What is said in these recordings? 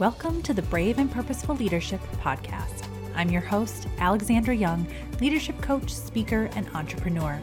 Welcome to the Brave and Purposeful Leadership Podcast. I'm your host, Alexandra Young, leadership coach, speaker, and entrepreneur.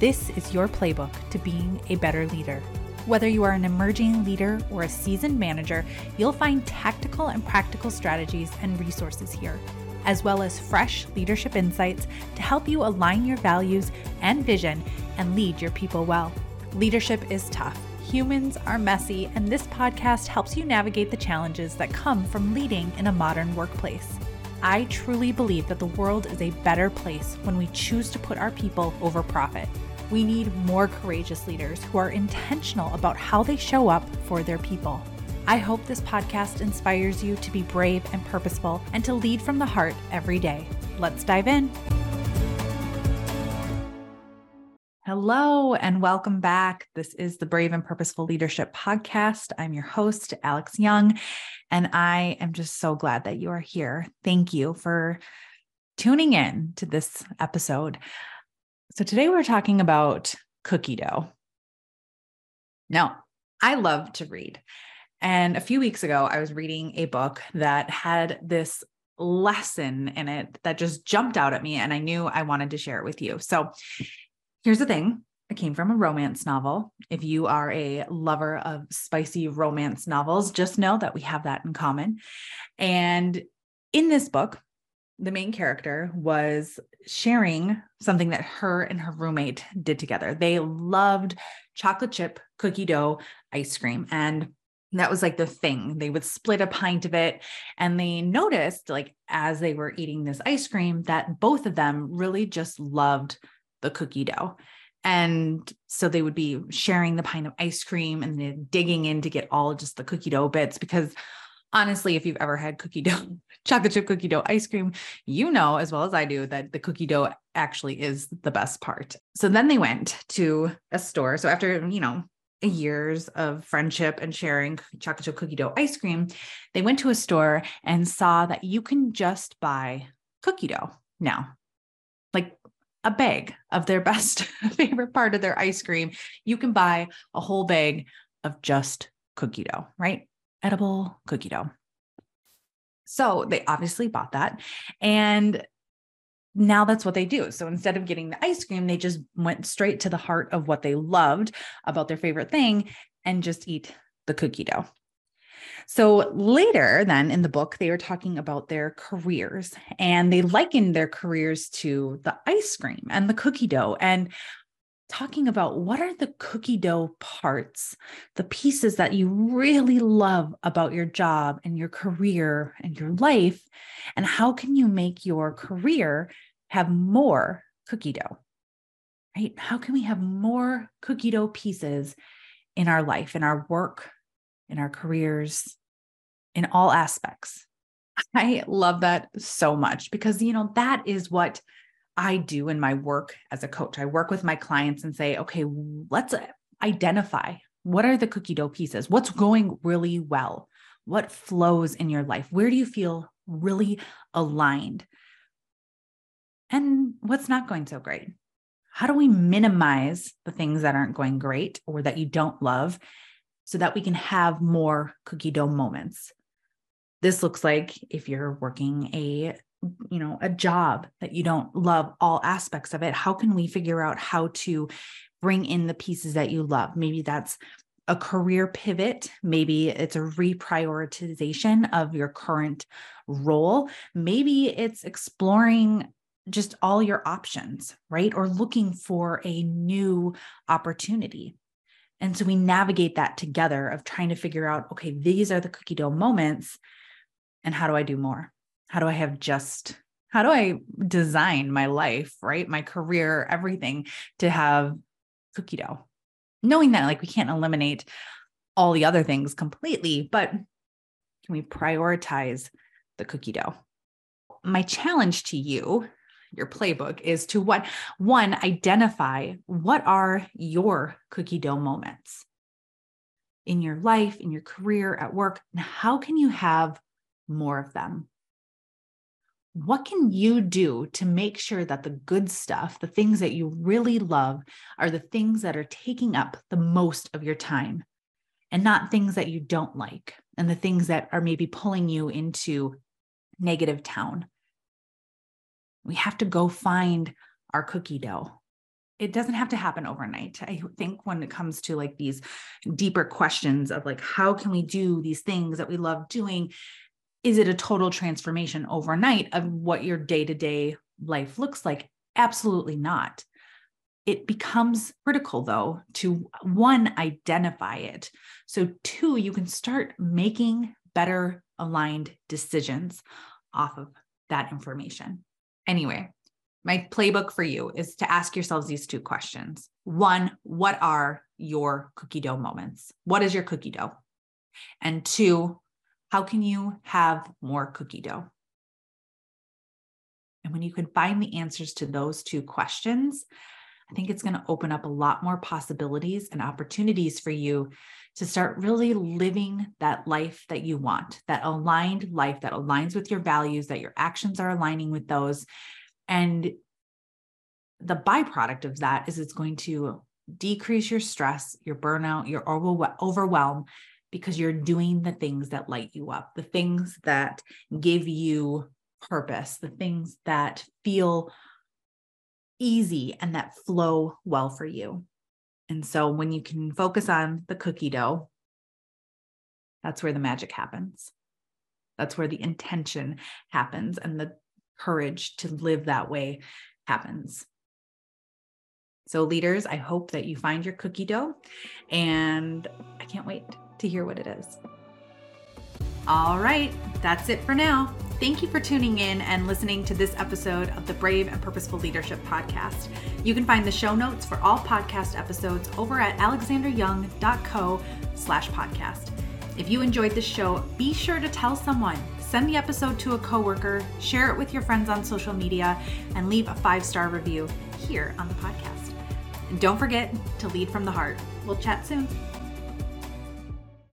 This is your playbook to being a better leader. Whether you are an emerging leader or a seasoned manager, you'll find tactical and practical strategies and resources here, as well as fresh leadership insights to help you align your values and vision and lead your people well. Leadership is tough Humans are messy, and this podcast helps you navigate the challenges that come from leading in a modern workplace. I truly believe that the world is a better place when we choose to put our people over profit. We need more courageous leaders who are intentional about how they show up for their people. I hope this podcast inspires you to be brave and purposeful and to lead from the heart every day. Let's dive in. Hello and welcome back. This is the Brave and Purposeful Leadership Podcast. I'm your host, Alex Young, and I am just so glad that you are here. Thank you for tuning in to this episode. So, today we're talking about cookie dough. Now, I love to read. And a few weeks ago, I was reading a book that had this lesson in it that just jumped out at me, and I knew I wanted to share it with you. So, Here's the thing it came from a romance novel. If you are a lover of spicy romance novels, just know that we have that in common. And in this book, the main character was sharing something that her and her roommate did together. They loved chocolate chip cookie dough ice cream. And that was like the thing. They would split a pint of it. And they noticed, like, as they were eating this ice cream, that both of them really just loved the cookie dough. And so they would be sharing the pint of ice cream and then digging in to get all just the cookie dough bits. Because honestly, if you've ever had cookie dough, chocolate chip cookie dough ice cream, you know as well as I do that the cookie dough actually is the best part. So then they went to a store. So after, you know, years of friendship and sharing chocolate chip cookie dough ice cream, they went to a store and saw that you can just buy cookie dough now. A bag of their best favorite part of their ice cream. You can buy a whole bag of just cookie dough, right? Edible cookie dough. So they obviously bought that. And now that's what they do. So instead of getting the ice cream, they just went straight to the heart of what they loved about their favorite thing and just eat the cookie dough. So later, then in the book, they were talking about their careers and they likened their careers to the ice cream and the cookie dough and talking about what are the cookie dough parts, the pieces that you really love about your job and your career and your life, and how can you make your career have more cookie dough? Right? How can we have more cookie dough pieces in our life, in our work, in our careers, in all aspects. I love that so much because, you know, that is what I do in my work as a coach. I work with my clients and say, okay, let's uh, identify what are the cookie dough pieces? What's going really well? What flows in your life? Where do you feel really aligned? And what's not going so great? How do we minimize the things that aren't going great or that you don't love so that we can have more cookie dough moments. This looks like if you're working a you know a job that you don't love all aspects of it how can we figure out how to bring in the pieces that you love? Maybe that's a career pivot. Maybe it's a reprioritization of your current role. Maybe it's exploring just all your options right? Or looking for a new opportunity and so we navigate that together of trying to figure out okay, these are the cookie dough moments. And how do I do more? How do I have just, how do I design my life, right? My career, everything to have cookie dough? Knowing that like we can't eliminate all the other things completely, but can we prioritize the cookie dough? My challenge to you your playbook is to what one identify what are your cookie dough moments in your life, in your career, at work, and how can you have more of them? What can you do to make sure that the good stuff, the things that you really love, are the things that are taking up the most of your time and not things that you don't like and the things that are maybe pulling you into negative town. We have to go find our cookie dough. It doesn't have to happen overnight. I think when it comes to like these deeper questions of like, how can we do these things that we love doing? Is it a total transformation overnight of what your day to day life looks like? Absolutely not. It becomes critical, though, to one, identify it. So, two, you can start making better aligned decisions off of that information. Anyway, my playbook for you is to ask yourselves these two questions. One, what are your cookie dough moments? What is your cookie dough? And two, how can you have more cookie dough? And when you can find the answers to those two questions, I think it's going to open up a lot more possibilities and opportunities for you to start really living that life that you want, that aligned life that aligns with your values, that your actions are aligning with those. And the byproduct of that is it's going to decrease your stress, your burnout, your overwhelm, because you're doing the things that light you up, the things that give you purpose, the things that feel easy and that flow well for you. And so when you can focus on the cookie dough, that's where the magic happens. That's where the intention happens and the courage to live that way happens. So, leaders, I hope that you find your cookie dough, and I can't wait to hear what it is. All right, that's it for now. Thank you for tuning in and listening to this episode of the Brave and Purposeful Leadership Podcast. You can find the show notes for all podcast episodes over at alexandrayoung.co slash podcast. If you enjoyed this show, be sure to tell someone. Send the episode to a coworker, share it with your friends on social media, and leave a five-star review here on the podcast. And don't forget to lead from the heart. We'll chat soon.